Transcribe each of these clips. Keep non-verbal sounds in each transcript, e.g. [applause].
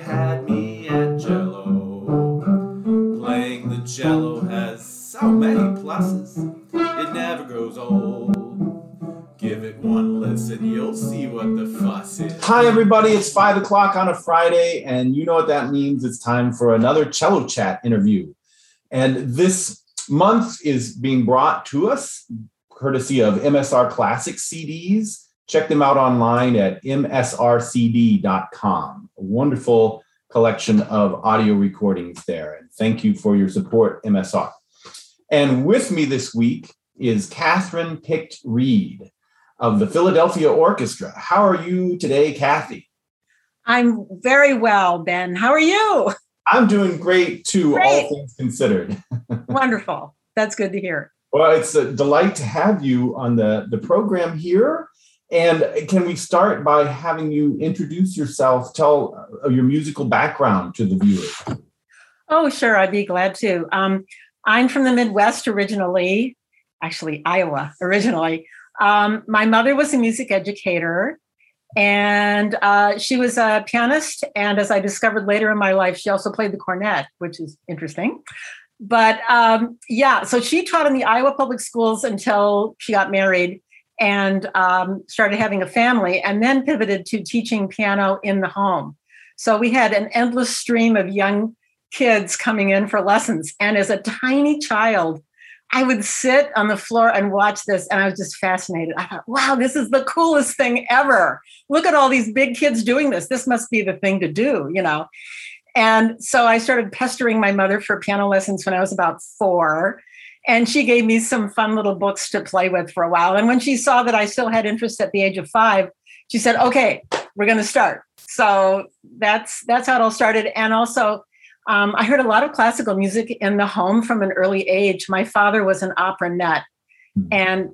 had me at cello. Playing the cello has so many pluses, it never grows old. Give it one listen, you'll see what the fuss is. Hi, everybody. It's five o'clock on a Friday, and you know what that means. It's time for another Cello Chat interview. And this month is being brought to us courtesy of MSR Classic CDs. Check them out online at msrcd.com. A wonderful collection of audio recordings there. And thank you for your support, MSR. And with me this week is Kathryn Picht Read of the Philadelphia Orchestra. How are you today, Kathy? I'm very well, Ben. How are you? I'm doing great too, great. all things considered. [laughs] Wonderful. That's good to hear. Well, it's a delight to have you on the, the program here. And can we start by having you introduce yourself, tell uh, your musical background to the viewers? Oh, sure. I'd be glad to. Um, I'm from the Midwest originally, actually, Iowa originally. Um, my mother was a music educator and uh, she was a pianist. And as I discovered later in my life, she also played the cornet, which is interesting. But um, yeah, so she taught in the Iowa public schools until she got married and um, started having a family, and then pivoted to teaching piano in the home. So we had an endless stream of young kids coming in for lessons. And as a tiny child, I would sit on the floor and watch this, and I was just fascinated. I thought, wow, this is the coolest thing ever. Look at all these big kids doing this. This must be the thing to do, you know. And so I started pestering my mother for piano lessons when I was about four. And she gave me some fun little books to play with for a while. And when she saw that I still had interest at the age of five, she said, okay, we're going to start. So that's that's how it all started. And also, um, I heard a lot of classical music in the home from an early age. My father was an opera nut, hmm. and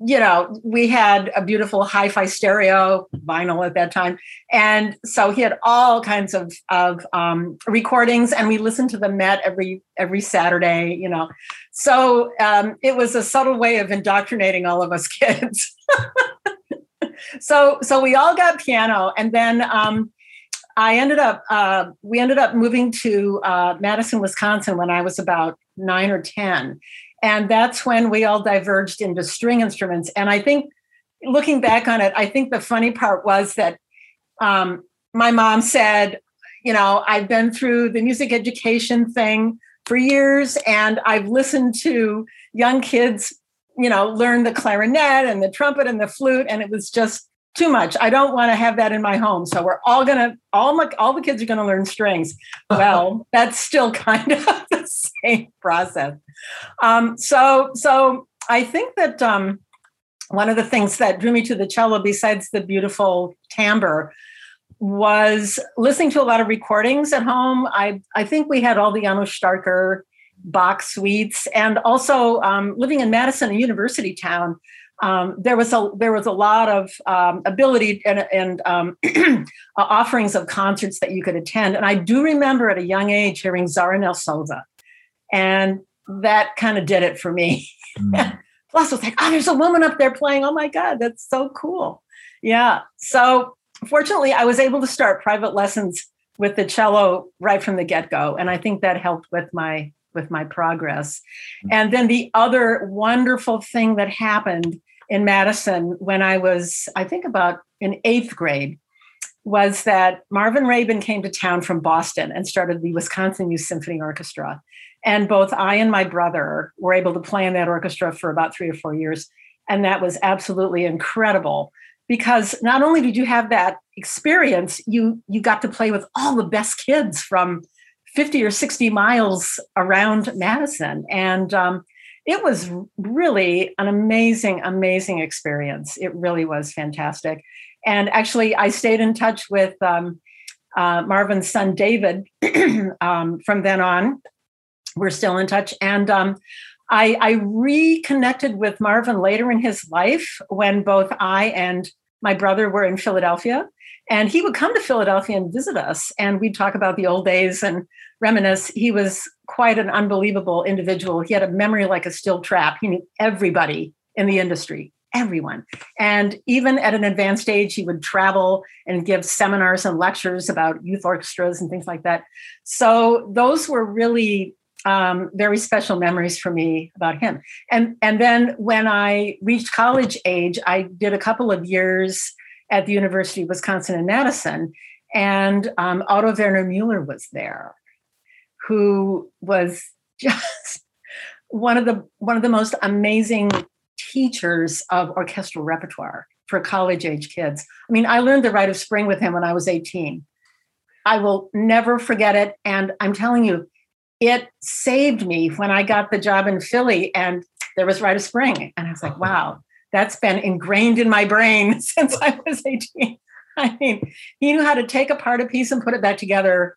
you know, we had a beautiful hi-fi stereo vinyl at that time, and so he had all kinds of of um, recordings, and we listened to the Met every every Saturday. You know, so um, it was a subtle way of indoctrinating all of us [laughs] kids. so so we all got piano, and then um, I ended up uh, we ended up moving to uh, Madison, Wisconsin when I was about nine or ten and that's when we all diverged into string instruments. And I think looking back on it, I think the funny part was that um, my mom said, you know, I've been through the music education thing for years and I've listened to young kids, you know, learn the clarinet and the trumpet and the flute. And it was just too much. I don't want to have that in my home. So we're all gonna all my all the kids are gonna learn strings. [laughs] Well, that's still [laughs] kind of the same process. Um, so so I think that um, one of the things that drew me to the cello, besides the beautiful timbre, was listening to a lot of recordings at home. I I think we had all the Janos Starker Bach suites, and also um, living in Madison, a university town um, there was a there was a lot of um, ability and, and um, [clears throat] offerings of concerts that you could attend. And I do remember at a young age hearing Zara Nelsova, and that kind of did it for me. Mm. [laughs] Plus, I was like, oh, there's a woman up there playing. Oh my God, that's so cool. Yeah. So fortunately, I was able to start private lessons with the cello right from the get go, and I think that helped with my with my progress. Mm. And then the other wonderful thing that happened in Madison when I was, I think, about in eighth grade was that Marvin Rabin came to town from Boston and started the Wisconsin Youth Symphony Orchestra. And both I and my brother were able to play in that orchestra for about three or four years. And that was absolutely incredible because not only did you have that experience, you you got to play with all the best kids from 50 or 60 miles around Madison. And um, it was really an amazing, amazing experience. It really was fantastic. And actually, I stayed in touch with um, uh, Marvin's son, David, [clears throat] um, from then on. We're still in touch. And um, I, I reconnected with Marvin later in his life when both I and my brother were in Philadelphia. And he would come to Philadelphia and visit us, and we'd talk about the old days and reminisce. He was quite an unbelievable individual. He had a memory like a steel trap. He knew everybody in the industry, everyone. And even at an advanced age, he would travel and give seminars and lectures about youth orchestras and things like that. So those were really um, very special memories for me about him. And and then when I reached college age, I did a couple of years at the University of Wisconsin in Madison, and um, Otto Werner Mueller was there, who was [laughs] just one of the one of the most amazing teachers of orchestral repertoire for college age kids. I mean, I learned the Rite of Spring with him when I was 18. I will never forget it. And I'm telling you, it saved me when I got the job in Philly and there was Rite of Spring. And I was like, [laughs] wow, that's been ingrained in my brain [laughs] since I was 18. I mean, he knew how to take apart a piece and put it back together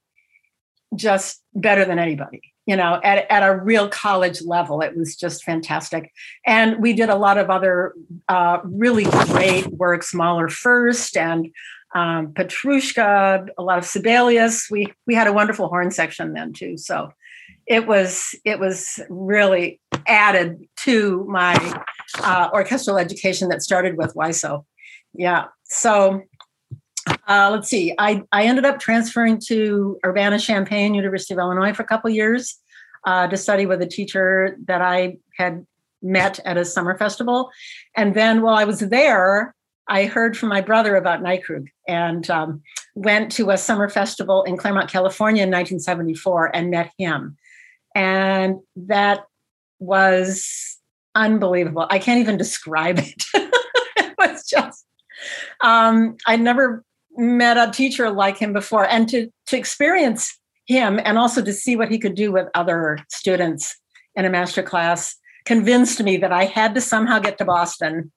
just better than anybody you know at, at a real college level it was just fantastic and we did a lot of other uh, really great work Mahler first and um, petrushka a lot of sibelius we we had a wonderful horn section then too so it was it was really added to my uh, orchestral education that started with WYSO. Yeah. So uh, let's see. I, I ended up transferring to Urbana Champaign, University of Illinois, for a couple years uh, to study with a teacher that I had met at a summer festival. And then while I was there, I heard from my brother about Neikrug and um, went to a summer festival in Claremont, California in 1974 and met him. And that was unbelievable. I can't even describe it. [laughs] it was just, um, I never met a teacher like him before and to to experience him and also to see what he could do with other students in a master class convinced me that I had to somehow get to Boston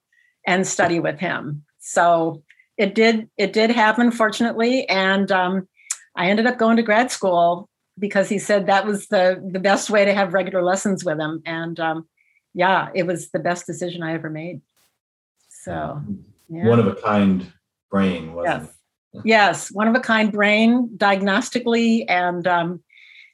and study with him. So it did it did happen fortunately and um, I ended up going to grad school because he said that was the the best way to have regular lessons with him and um, yeah it was the best decision I ever made. So yeah. one of a kind brain wasn't yes yes, one of a kind brain diagnostically and um,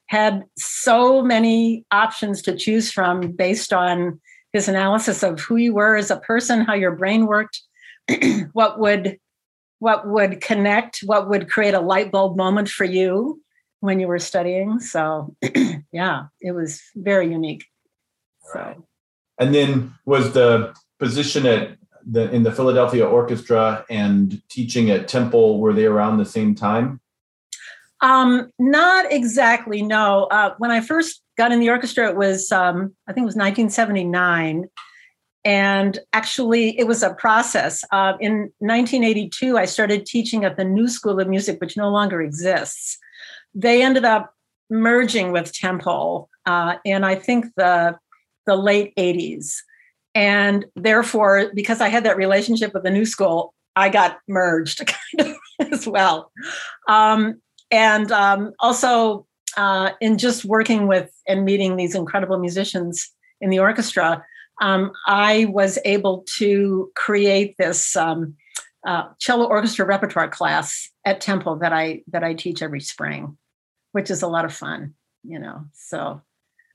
had so many options to choose from based on his analysis of who you were as a person, how your brain worked, [clears throat] what would what would connect, what would create a light bulb moment for you when you were studying. So [clears throat] yeah, it was very unique. So and then was the position at the in the Philadelphia Orchestra and teaching at Temple were they around the same time? Um, not exactly. No. Uh, when I first got in the orchestra, it was um, I think it was 1979, and actually it was a process. Uh, in 1982, I started teaching at the New School of Music, which no longer exists. They ended up merging with Temple uh, in I think the the late 80s. And therefore, because I had that relationship with the new school, I got merged [laughs] kind of as well. Um, and um, also uh, in just working with and meeting these incredible musicians in the orchestra, um, I was able to create this um, uh, cello orchestra repertoire class at Temple that I that I teach every spring, which is a lot of fun, you know. So,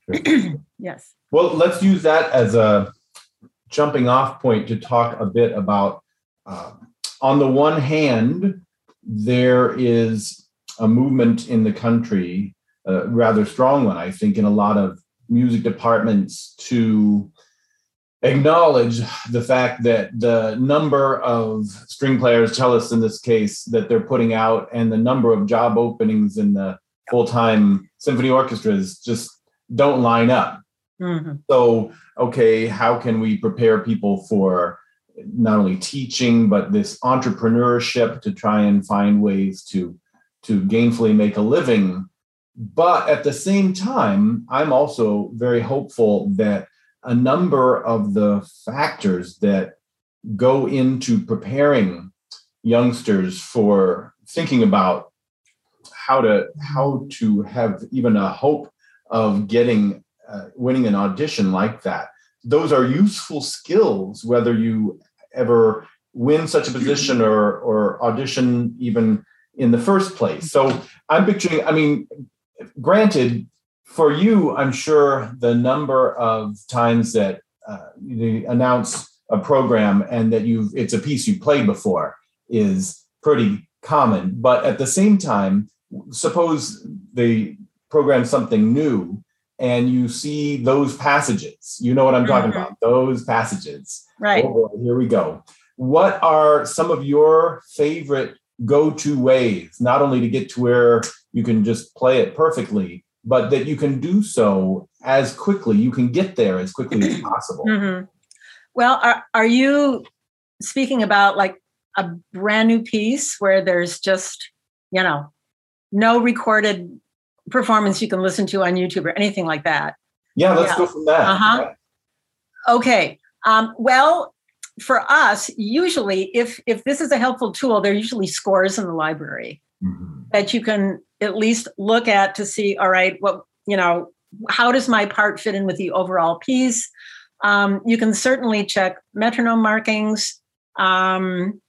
[clears throat] yes. Well, let's use that as a jumping off point to talk a bit about uh, on the one hand, there is a movement in the country, a rather strong one, I think, in a lot of music departments to acknowledge the fact that the number of string players, cellists in this case, that they're putting out and the number of job openings in the full time symphony orchestras just don't line up. Mm-hmm. So, okay, how can we prepare people for not only teaching but this entrepreneurship to try and find ways to to gainfully make a living? But at the same time, I'm also very hopeful that a number of the factors that go into preparing youngsters for thinking about how to how to have even a hope of getting uh, winning an audition like that. Those are useful skills, whether you ever win such a position or or audition even in the first place. So I'm picturing. I mean, granted, for you, I'm sure the number of times that uh, you announce a program and that you've it's a piece you played before is pretty common. But at the same time, suppose they program something new and you see those passages. You know what I'm talking mm-hmm. about? Those passages. Right. Oh boy, here we go. What are some of your favorite go-to ways, not only to get to where you can just play it perfectly, but that you can do so as quickly, you can get there as quickly as [clears throat] possible. Mm-hmm. Well, are, are you speaking about like a brand new piece where there's just, you know, no recorded performance you can listen to on YouTube or anything like that? Yeah, let's yeah. go from that. Uh-huh. Okay. Um, well, for us, usually, if if this is a helpful tool, there are usually scores in the library mm-hmm. that you can at least look at to see. All right, what you know, how does my part fit in with the overall piece? Um, you can certainly check metronome markings, um,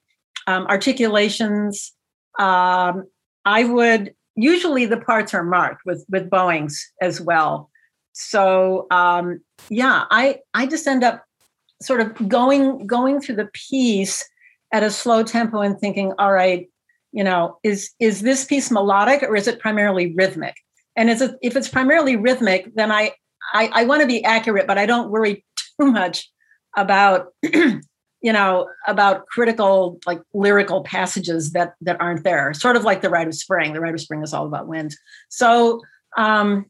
um, articulations. Um, I would usually the parts are marked with with bowings as well. So um, yeah, I I just end up sort of going going through the piece at a slow tempo and thinking, all right, you know, is is this piece melodic or is it primarily rhythmic? And is it, if it's primarily rhythmic, then I I, I want to be accurate, but I don't worry [laughs] too much about [clears throat] you know about critical like lyrical passages that that aren't there. Sort of like the Rite of Spring. The Rite of Spring is all about wind. So um,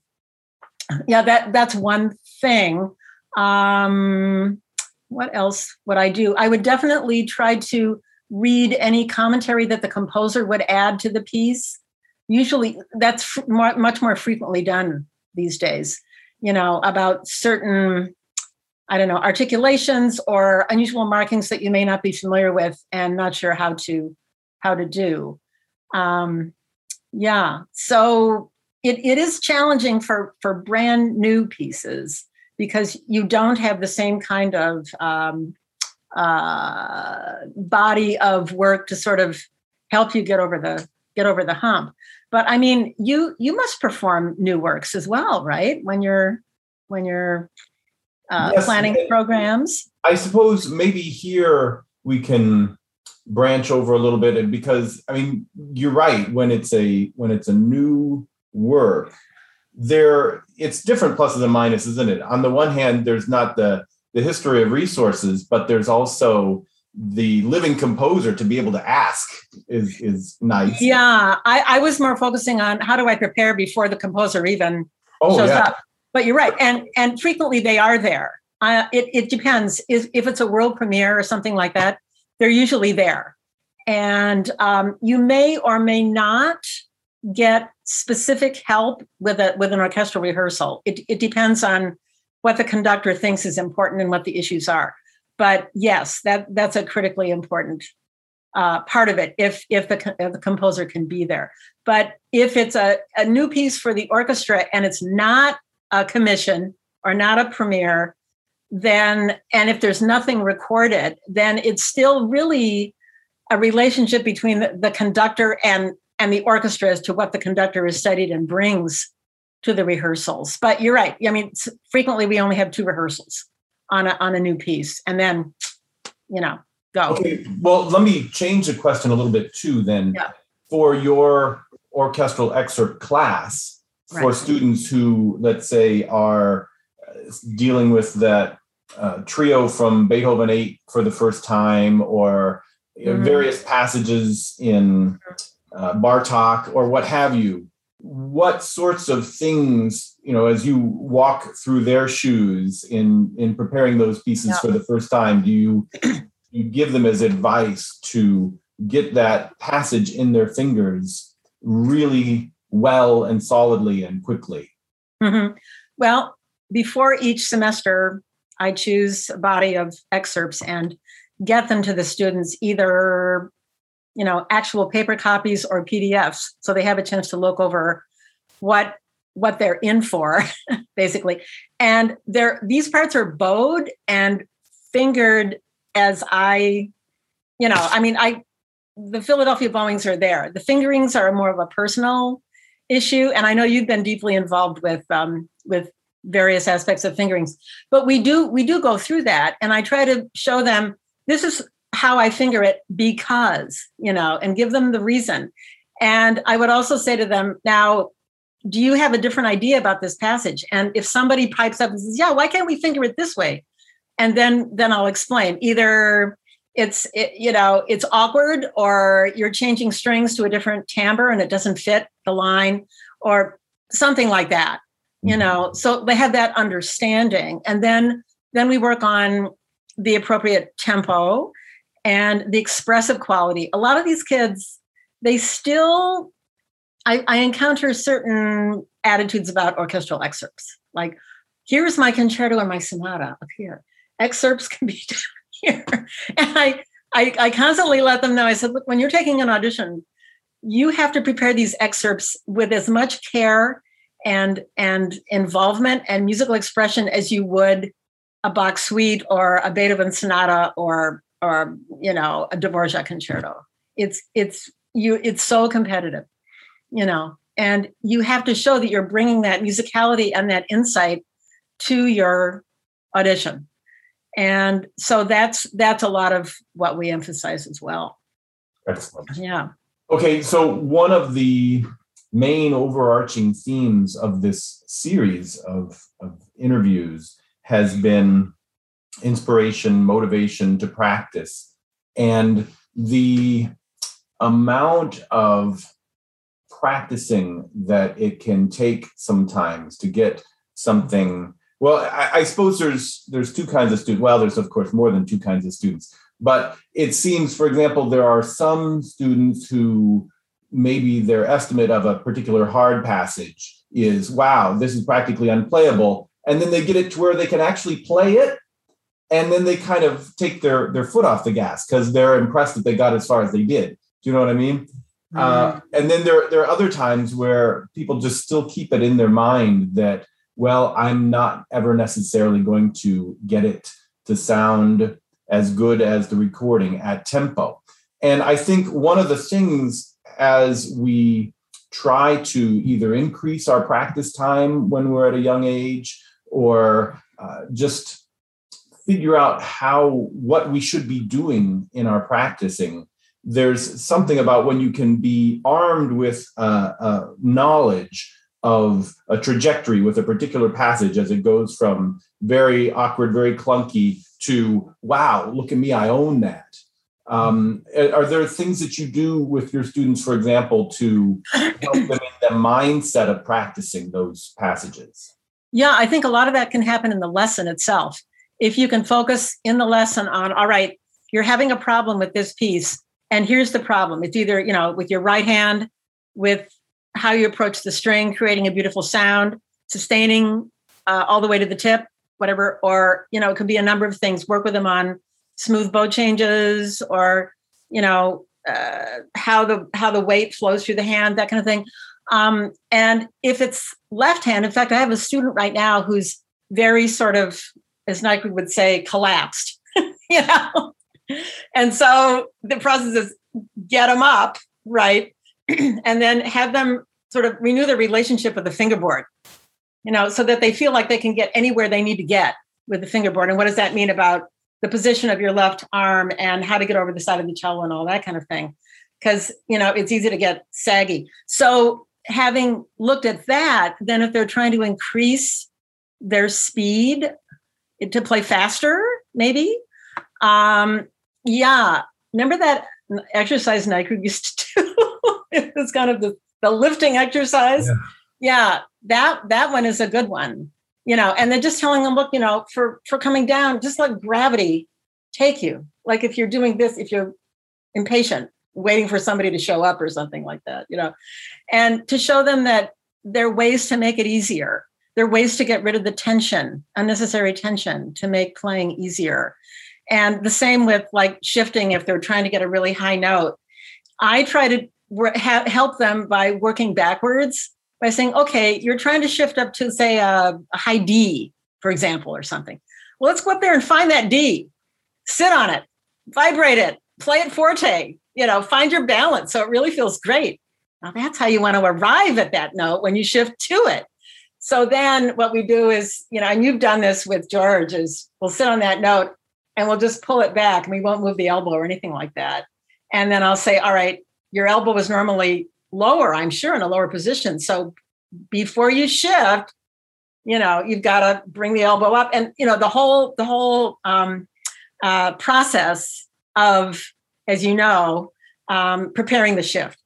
yeah, that that's one thing. Um, what else would I do? I would definitely try to read any commentary that the composer would add to the piece. Usually, that's much more frequently done these days. You know, about certain, I don't know, articulations or unusual markings that you may not be familiar with and not sure how to how to do. Um, yeah, so it, it is challenging for for brand new pieces because you don't have the same kind of um, uh, body of work to sort of help you get over the get over the hump. But I mean, you you must perform new works as well, right? When you're when you're uh, yes, planning programs. I suppose maybe here we can branch over a little bit, and because I mean, you're right. When it's a when it's a new work, there it's different pluses and minuses, isn't it? On the one hand, there's not the the history of resources, but there's also the living composer to be able to ask is is nice. Yeah, I, I was more focusing on how do I prepare before the composer even oh, shows yeah. up. But you're right, and and frequently they are there. Uh, it it depends. If if it's a world premiere or something like that, they're usually there, and um, you may or may not get specific help with a with an orchestral rehearsal. It, it depends on what the conductor thinks is important and what the issues are. But yes, that that's a critically important uh, part of it. If if the if the composer can be there, but if it's a, a new piece for the orchestra and it's not a commission or not a premiere, then and if there's nothing recorded, then it's still really a relationship between the, the conductor and and the orchestra as to what the conductor has studied and brings to the rehearsals. But you're right. I mean, frequently we only have two rehearsals on a, on a new piece, and then you know go. Okay. Well, let me change the question a little bit too. Then, yeah. for your orchestral excerpt class, for right. students who, let's say, are uh, dealing with that uh, trio from Beethoven 8 for the first time, or mm-hmm. various passages in mm-hmm uh, Bartok or what have you, what sorts of things, you know, as you walk through their shoes in in preparing those pieces yeah. for the first time, do you you give them as advice to get that passage in their fingers really well and solidly and quickly? Mm-hmm. Well, before each semester, I choose a body of excerpts and get them to the students either you know actual paper copies or pdfs so they have a chance to look over what what they're in for [laughs] basically and there these parts are bowed and fingered as i you know i mean i the philadelphia bowings are there the fingerings are more of a personal issue and i know you've been deeply involved with um, with various aspects of fingerings. But we do we do go through that, and I try to show them this is how I finger it because you know, and give them the reason. And I would also say to them, now, do you have a different idea about this passage? And if somebody pipes up and says, yeah, why can't we finger it this way? And then then I'll explain. Either it's it, you know it's awkward or you're changing strings to a different timbre and it doesn't fit the line or something like that you mm-hmm. know so they have that understanding and then then we work on the appropriate tempo and the expressive quality a lot of these kids they still I, I encounter certain attitudes about orchestral excerpts like here's my concerto or my sonata up here excerpts can be [laughs] done here. And I, I, I constantly let them know. I said, look, when you're taking an audition, you have to prepare these excerpts with as much care and and involvement and musical expression as you would a Bach suite or a Beethoven sonata or or you know a Dvorak concerto. It's it's you it's so competitive, you know, and you have to show that you're bringing that musicality and that insight to your audition. And so that's that's a lot of what we emphasize as well. Excellent. Yeah okay so one of the main overarching themes of this series of, of interviews has been inspiration motivation to practice and the amount of practicing that it can take sometimes to get something well, I, I, suppose there's there's two kinds of students. Well, there's of course more than two kinds of students, but it seems, for example, there are some students who maybe their estimate of a particular hard passage is, "Wow, this is practically unplayable," and then they get it to where they can actually play it, and then they kind of take their their foot off the gas because they're impressed that they got as far as they did. Do you know what I mean? Mm-hmm. Uh, and then there there are other times where people just still keep it in their mind that well, I'm not ever necessarily going to get it to sound as good as the recording at tempo. And I think one of the things as we try to either increase our practice time when we're at a young age or uh, just figure out how what we should be doing in our practicing there's something about when you can be armed with uh, uh, knowledge of a trajectory with a particular passage as it goes from very awkward, very clunky to wow, look at me, I own that. Um, are there things that you do with your students, for example, to help them in the mindset of practicing those passages? Yeah, I think a lot of that can happen in the lesson itself. If you can focus in the lesson on, all right, you're having a problem with this piece, and here's the problem. It's either, you know, with your right hand, with how you approach the string, creating a beautiful sound, sustaining uh, all the way to the tip, whatever. Or, you know, it could be a number of things. Work with them on smooth bow changes or, you know, uh, how the how the weight flows through the hand, that kind of thing. Um, and if it's left hand, in fact, I have a student right now who's very sort of, as Nike would say, collapsed. [laughs] you know, and so the process is get them up, right, [clears throat] and then have them sort of renew their relationship with the fingerboard, you know, so that they feel like they can get anywhere they need to get with the fingerboard. And what does that mean about the position of your left arm and how to get over the side of the cello and all that kind of thing? Because, you know, it's easy to get saggy. So, having looked at that, then if they're trying to increase their speed to play faster, maybe, um, yeah. Remember that exercise Nike used to do? [laughs] it was kind of the the lifting exercise. Yeah. Yeah, that that one is a good one. You know, and then just telling them, look, you know, for for coming down, just let gravity take you. Like if you're doing this, if you're impatient, waiting for somebody to show up or something like that, you know, and to show them that there are ways to make it easier. There are ways to get rid of the tension, unnecessary tension, to make playing easier. And the same with like shifting if they're trying to get a really high note. I try to help them by working backwards by saying, okay, you're trying to shift up to say a, a high D, for example, or something. Well, let's go up there and find that D, sit on it, vibrate it, play it forte, you know, find your balance so it really feels great. Now that's how you want to arrive at that note when you shift to it. so then what we do is, you know, and you've done this with George, is we'll sit on that note and we'll just pull it back and we won't move the elbow or anything like that. And then I'll say, all right, your elbow was normally lower, I'm sure, in a lower position. So before you shift, you know, you've got to bring the elbow up. And, you know, the whole, the whole um, uh, process of, as you know, um, preparing the shift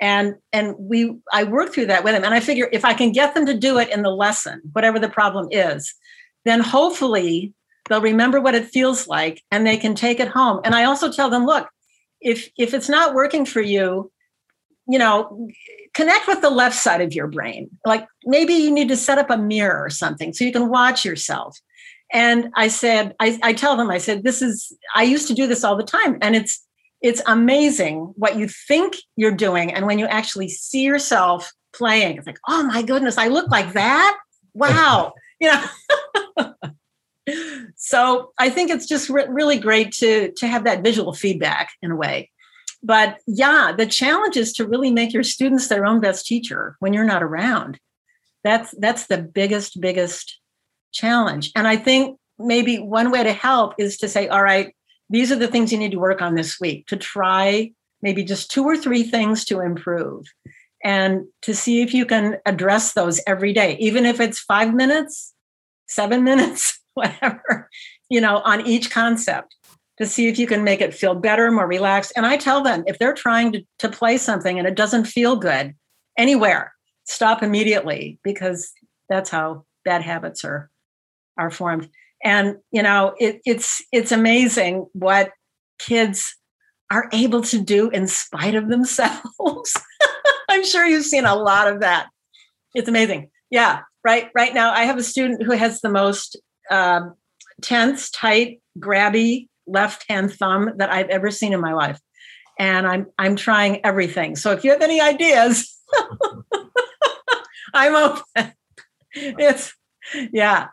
and and we i work through that with them and i figure if i can get them to do it in the lesson whatever the problem is then hopefully they'll remember what it feels like and they can take it home and i also tell them look if if it's not working for you you know connect with the left side of your brain. Like maybe you need to set up a mirror or something so you can watch yourself. And i said I, I tell them i said this is i used to do this all the time and it's it's amazing what you think you're doing and when you actually see yourself playing it's like oh my goodness i look like that? Wow [laughs] you know? [laughs] So i think it's just re- really great to to have that visual feedback in a way but yeah the challenge is to really make your students their own best teacher when you're not around. That's that's the biggest biggest challenge. And i think maybe one way to help is to say all right these are the things you need to work on this week to try maybe just two or three things to improve and to see if you can address those every day, even if it's five minutes, seven [laughs] minutes, whatever, you know, on each concept to see if you can make it feel better, more relaxed. And I tell them if they're trying to, to play something and it doesn't feel good anywhere, stop immediately because that's how bad habits are are formed. And you know it, it's it's amazing what kids are able to do in spite of themselves. [laughs] I'm sure you've seen a lot of that. It's amazing. Yeah right right now i have a student who has the most um, tense tight grabby left hand thumb that i've ever seen in my life. And i'm i'm trying everything. So if you have any ideas [laughs] i'm open. It's yeah.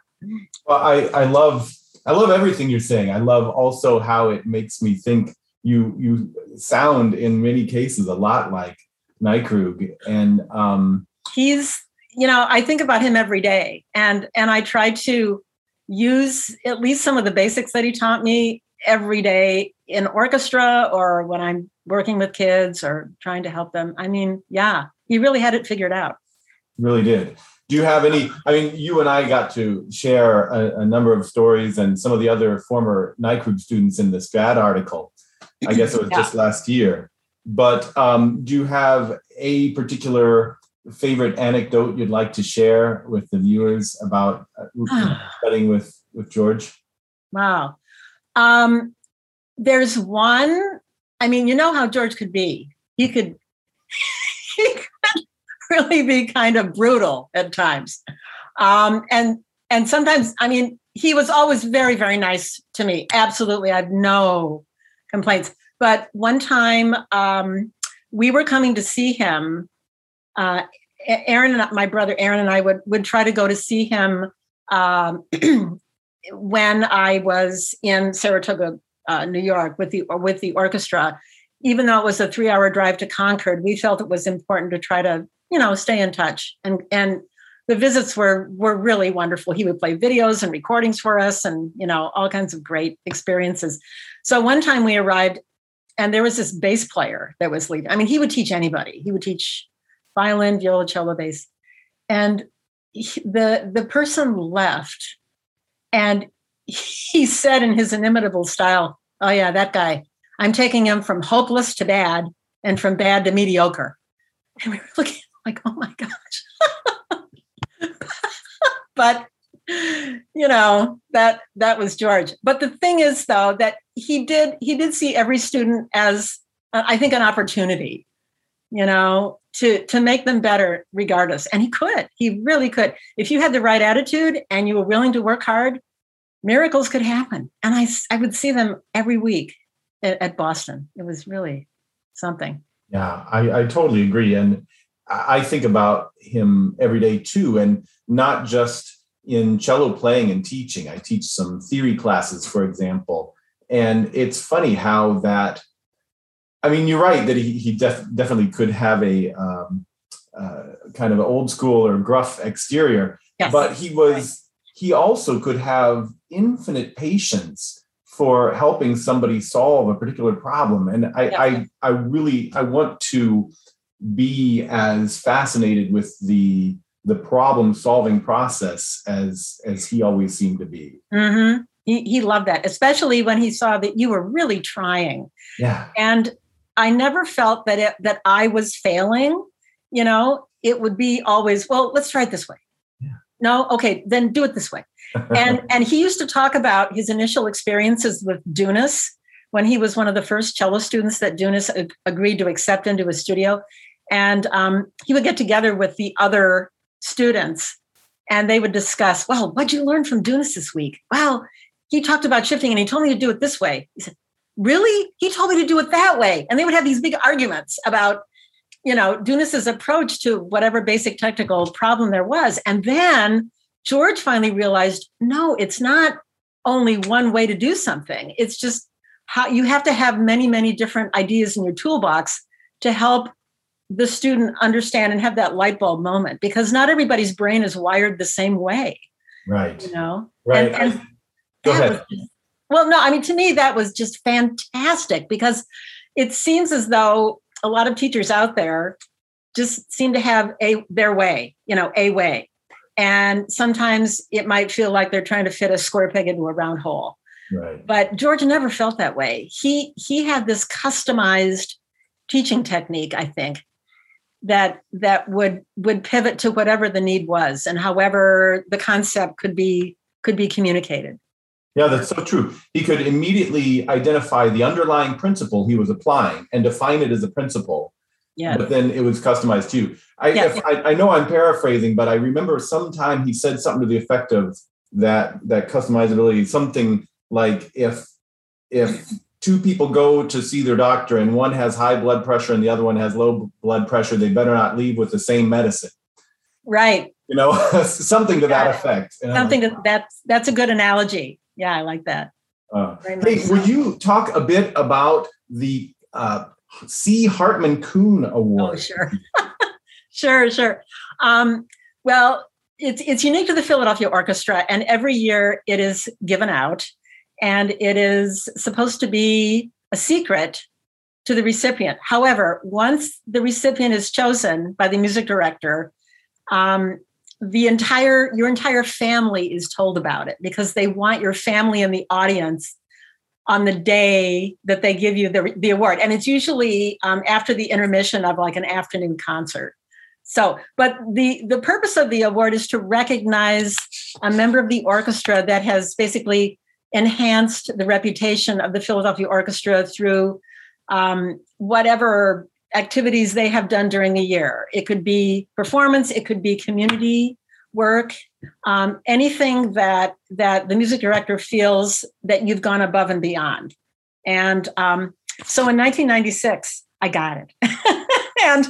Well, I, I love I love everything you're saying. I love also how it makes me think. You you sound in many cases a lot like Neikrug. And um he's you know, I think about him every day. And and I try to use at least some of the basics that he taught me every day in orchestra or when I'm working with kids or trying to help them. I mean, yeah, he really had it figured out. Really did do you have any i mean you and i got to share a, a number of stories and some of the other former neikrug students in this grad article i guess it was [clears throat] yeah. just last year but um, do you have a particular favorite anecdote you'd like to share with the viewers about uh, [sighs] studying with with george wow um, there's one i mean you know how george could be he could [laughs] he could really be kind of brutal at times. Um, and and sometimes, I mean, he was always very, very nice to me. Absolutely, I have no complaints. But one time, um, we were coming to see him. Uh, Aaron and my brother Aaron and I would would try to go to see him um, [clears throat] when I was in Saratoga, uh, New York, with the with the orchestra. Even though it was a three hour drive to Concord, we felt it was important to try to you know stay in touch. And and the visits were were really wonderful. He would play videos and recordings for us and you know all kinds of great experiences. So one time we arrived and there was this bass player that was leaving i mean he would teach anybody. He would teach violin viola cello bass. And he, the the person left and he said in his inimitable style oh yeah that guy. I'm taking him from hopeless to bad and from bad to mediocre. And we were looking like, oh my gosh. [laughs] but you know that that was george. But the thing is though that he did he did see every student as uh, i think an opportunity you know to to make them better regardless. And he could he really could. If you had the right attitude and you were willing to work hard miracles could happen. And i i would see them every week at, at boston. It was really something. Yeah i i totally agree. And I think about him every day too, and not just in cello playing and teaching. I teach some theory classes, for example, and it's funny how that. I mean, you're right that he, he def, definitely could have a um, uh, kind of old school or gruff exterior, Yes. but he was he also could have infinite patience for helping somebody solve a particular problem and I, Yeah. I i really i want to be as fascinated with the the problem solving process as as he always seemed to be hmm He, he loved that, especially when he saw that you were really trying. yeah And I never felt that it, that I was failing. You know, it would be always, well, let's try it this way. Yeah. No, okay, then do it this way. And [laughs] and he used to talk about his initial experiences with Dunas when he was one of the first cello students that Dunas ag- agreed to accept into his studio. And um, he would get together with the other students and they would discuss, well, what'd you learn from Dunas this week? Well, he talked about shifting and he told me to do it this way. He said, really? He told me to do it that way. And they would have these big arguments about, you know, Dunas's approach to whatever basic technical problem there was. And then George finally realized, no, it's not only one way to do something. It's just how you have to have many, many different ideas in your toolbox to help the student understand and have that light bulb moment because not everybody's brain is wired the same way, right you know? right And- and Go ahead. was- well, no, I mean, to me, that was just fantastic because it seems as though a lot of teachers out there just seem to have a their way, you know, a way. And sometimes it might feel like they're trying to fit a square peg into a round hole. right But George never felt that way. He he had this customized teaching technique, I think, that that would would pivot to whatever the need was and however the concept could be could be communicated. Yeah, that's so true. He could immediately identify the underlying principle he was applying and define it as a principle, Yeah. but then it was customized too. I, Yeah. if, I, I know I'm paraphrasing, but I remember sometime he said something to the effect of that that customizability, something like if if two people go to see their doctor and one has high blood pressure and the other one has low blood pressure, they better not leave with the same medicine. Right. You know, [laughs] something to that effect. Something that that's that's a good analogy. Yeah, I like that. Uh, hey, nice. would you talk a bit about the uh, C. Hartman Kuhn Award? Oh, sure. [laughs] sure, sure. Um, well, it's it's unique to the Philadelphia Orchestra, and every year it is given out, and it is supposed to be a secret to the recipient. However, once the recipient is chosen by the music director, um, the entire your entire family is told about it because they want your family and the audience on the day that they give you the, the award. And it's usually um, after the intermission of like an afternoon concert. So but the the purpose of the award is to recognize a member of the orchestra that has basically enhanced the reputation of the philadelphia orchestra through um, whatever activities they have done during the year. It could be performance it could be community work um, anything that that the music director feels that you've gone above and beyond. And um, so in 1996 i got it. [laughs] And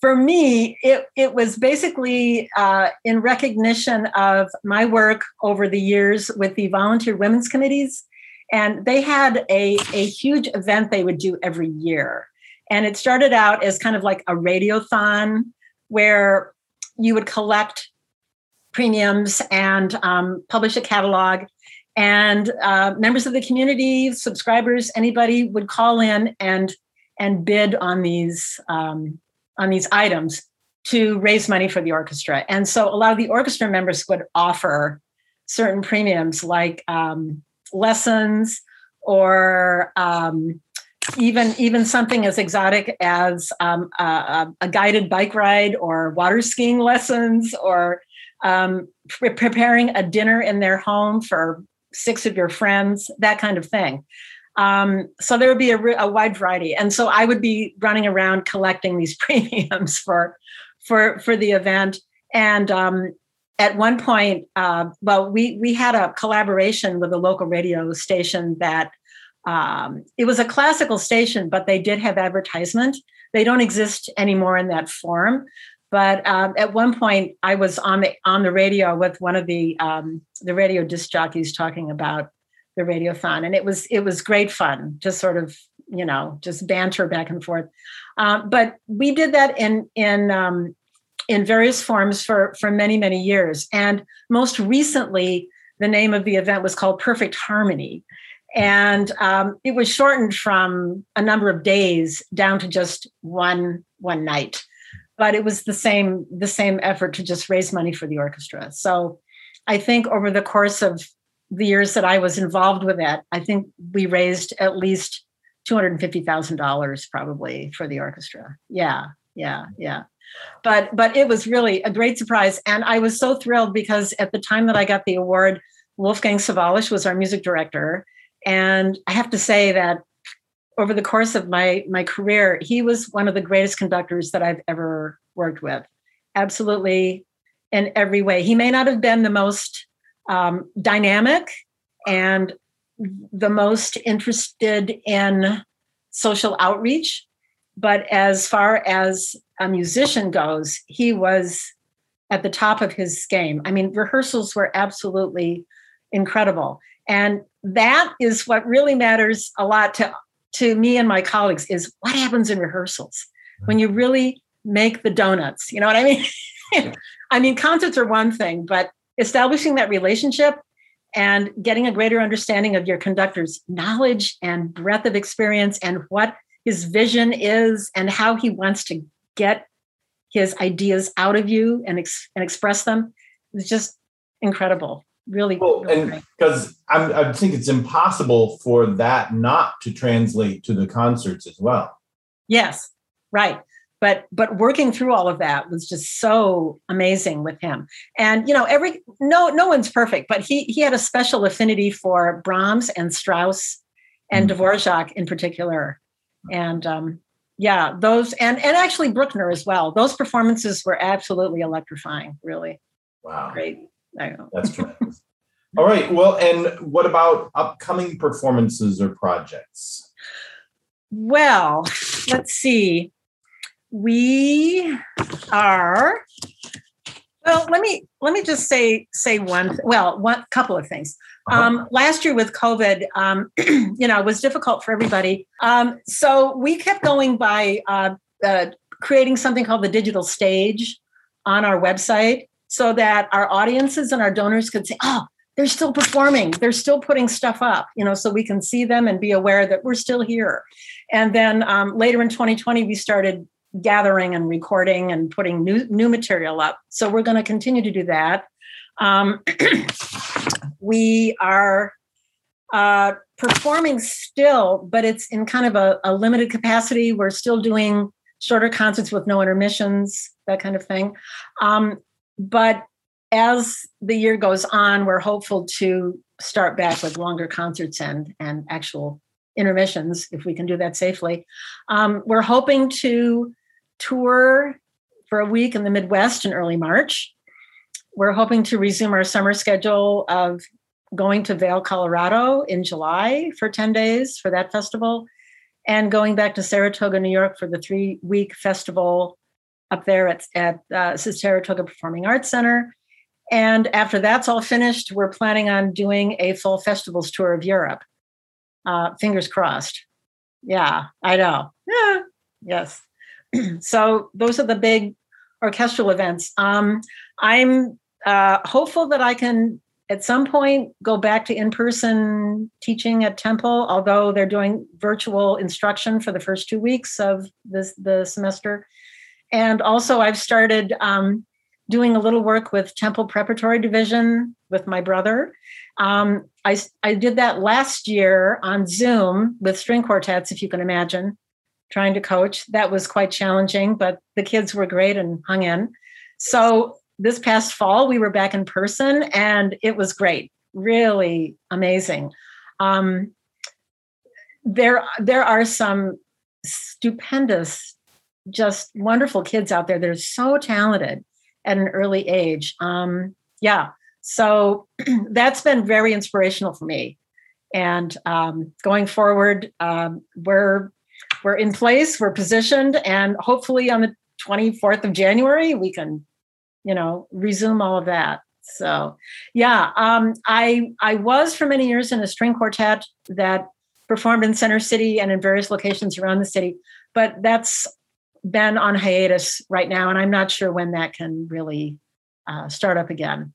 for me it, it was basically uh, in recognition of my work over the years with the volunteer women's committees. And they had a, a huge event they would do every year and it started out as kind of like a radiothon where you would collect premiums and um, publish a catalog. And uh, members of the community, subscribers, anybody would call in and and bid on these um, on these items to raise money for the orchestra. And so a lot of the orchestra members would offer certain premiums like um, lessons or um, even even something as exotic as um, a, a guided bike ride or water skiing lessons or um, pre- preparing a dinner in their home for six of your friends, that kind of thing. Um, so there would be a, a wide variety, and so I would be running around collecting these [laughs] premiums for for for the event. And um, at one point, uh, well, we we had a collaboration with a local radio station that um, it was a classical station, but they did have advertisement. They don't exist anymore in that form. But um, at one point, I was on the on the radio with one of the um, the radio disc jockeys talking about the radiothon, and it was it was great fun, just sort of you know just banter back and forth. Um, but we did that in in um, in various forms for for many many years and most recently the name of the event was called perfect harmony and um, it was shortened from a number of days down to just one one night. But it was the same the same effort to just raise money for the orchestra. So i think over the course of the years that i was involved with it i think we raised at least $250000 probably for the orchestra. Yeah yeah yeah. But but it was really a great surprise. And i was so thrilled because at the time that i got the award wolfgang sawallisch was our music director and i have to say that over the course of my my career he was one of the greatest conductors that i've ever worked with absolutely in every way he may not have been the most um, dynamic and the most interested in social outreach but as far as a musician goes, he was at the top of his game. I mean, rehearsals were absolutely incredible. And that is what really matters a lot to, to me and my colleagues is what happens in rehearsals when you really make the donuts. You know what I mean? [laughs] I mean, concerts are one thing, but establishing that relationship and getting a greater understanding of your conductor's knowledge and breadth of experience and what his vision is and how he wants to get his ideas out of you and, ex- and express them is just incredible really, well, really and because i think it's impossible for that not to translate to the concerts as well yes right but but working through all of that was just so amazing with him and you know every no no one's perfect but he he had a special affinity for brahms and strauss and mm-hmm. dvorak in particular and um, yeah, those and and actually Bruckner as well. Those performances were absolutely electrifying. Really, wow, great. I know. That's tremendous. All right. Well, and what about upcoming performances or projects? Well, let's see. We are well, let me let me just say say one well one couple of things. Uh-huh. Um, last year with COVID, um, [clears throat] you know, it was difficult for everybody. Um, so we kept going by uh, uh, creating something called the digital stage on our website, so that our audiences and our donors could say, "Oh, they're still performing. They're still putting stuff up." You know, so we can see them and be aware that we're still here. And then um, later in 2020, we started gathering and recording and putting new new material up. So we're going to continue to do that. Um, [clears throat] we are uh, performing still, but it's in kind of a, a, limited capacity. We're still doing shorter concerts with no intermissions, that kind of thing. Um, but as the year goes on, we're hopeful to start back with longer concerts and and actual intermissions if we can do that safely. Um, we're hoping to tour for a week in the Midwest in early March. We're hoping to resume our summer schedule of going to Vail, Colorado in July for 10 days for that festival, and going back to Saratoga, New York for the three week festival up there at, at uh, Saratoga Performing Arts Center. And after that's all finished, we're planning on doing a full festivals tour of Europe. Uh, fingers crossed. Yeah, I know. Yeah, yes. [clears throat] so those are the big orchestral events. Um, I'm uh, hopeful that I can at some point go back to in-person teaching at Temple, although they're doing virtual instruction for the first two weeks of this the semester. And also, I've started um, doing a little work with Temple Preparatory Division with my brother. Um, I, I did that last year on Zoom with string quartets, if you can imagine trying to coach. That was quite challenging, but the kids were great and hung in. So this past fall, we were back in person and it was great, really amazing. Um, there, there are some stupendous, just wonderful kids out there that are so talented at an early age. Um, yeah, so [clears throat] that's been very inspirational for me. And um, going forward, um, we're we're in place, we're positioned, and hopefully on the 24th of January, we can, you know, resume all of that. So yeah, um, I I was for many years in a string quartet that performed in Center City and in various locations around the city, but that's been on hiatus right now, and I'm not sure when that can really uh, start up again.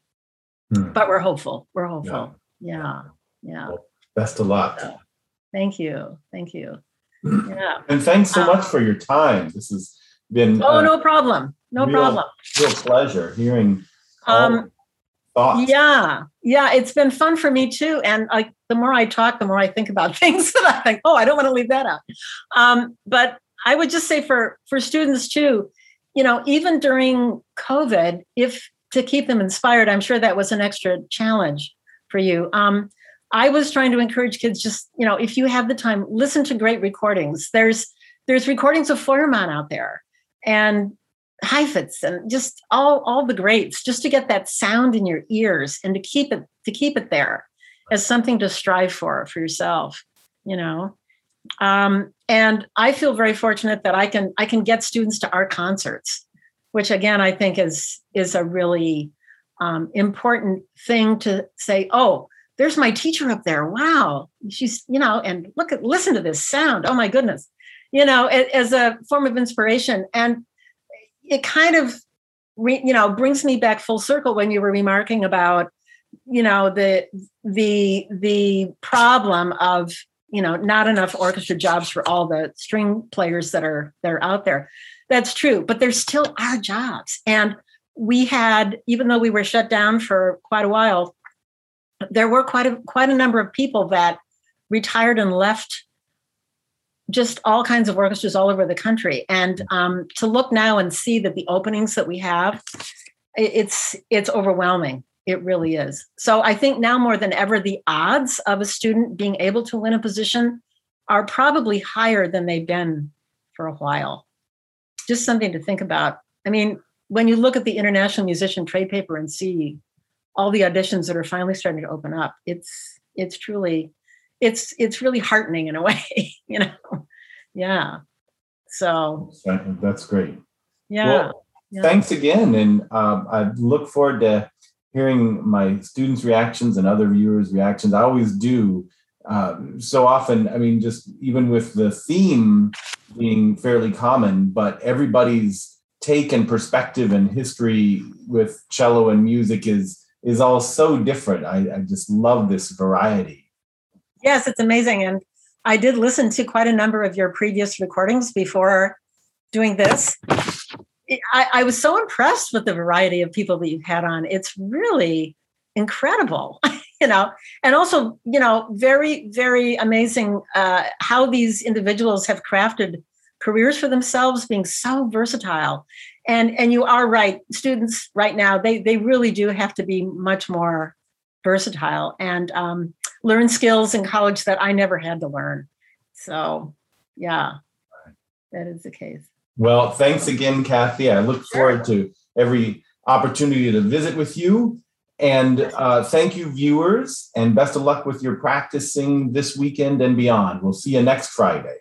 Hmm. But we're hopeful. We're hopeful. Yeah. Yeah. Well, best of luck. So, thank you. Thank you. [clears throat] Yeah. And thanks so um, much for your time. This has been. Oh, no problem. No real, problem. Real pleasure hearing. Um, thoughts. Yeah, yeah, it's been fun for me too. And like the more I talk, the more I think about [laughs] things that I think, oh, I don't want to leave that out. Um, but I would just say for for students too, you know, even during COVID, if to keep them inspired, I'm sure that was an extra challenge for you. Um, I was trying to encourage kids just, you know, if you have the time, listen to great recordings. There's there's recordings of Feuermann out there and Heifetz and just all all the greats, just to get that sound in your ears and to keep it to keep it there as something to strive for for yourself, you know. Um, and I feel very fortunate that I can I can get students to our concerts, which again I think is is a really um, important thing to say. Oh, there's my teacher up there. Wow, she's you know, and look at listen to this sound. Oh my goodness, you know, as a form of inspiration. And it kind of re, you know brings me back full circle when you were remarking about you know the the the problem of you know not enough orchestra jobs for all the string players that are that are out there. That's true but there still are jobs. And we had even though we were shut down for quite a while there were quite a quite a number of people that retired and left just all kinds of orchestras all over the country. And um, to look now and see that the openings that we have it's it's overwhelming it really is. So i think now more than ever the odds of a student being able to win a position are probably higher than they've been for a while. Just something to think about. I mean when you look at the international musician trade paper and see all the auditions that are finally starting to open up it's it's truly it's it's really heartening in a [laughs] way you know? Yeah. So. That's great. Yeah, well, yeah. thanks again and um, i look forward to hearing my students reactions and other viewers reactions i always do um, so often i mean just even with the theme being fairly common but everybody's take and perspective and history with cello and music is is all so different i, I just love this variety Yes, it's amazing. And I did listen to quite a number of your previous recordings before doing this. I, I, was so impressed with the variety of people that you've had on. It's really incredible, [laughs] you know, and also, you know, very, very amazing uh, how these individuals have crafted careers for themselves, being so versatile. And and you are right, students right now they they really do have to be much more versatile. And um, learn skills in college that I never had to learn. So, yeah, that is the case. Well, thanks again, Kathy. I look forward to every opportunity to visit with you. And uh, thank you, viewers, and best of luck with your practicing this weekend and beyond. We'll see you next Friday.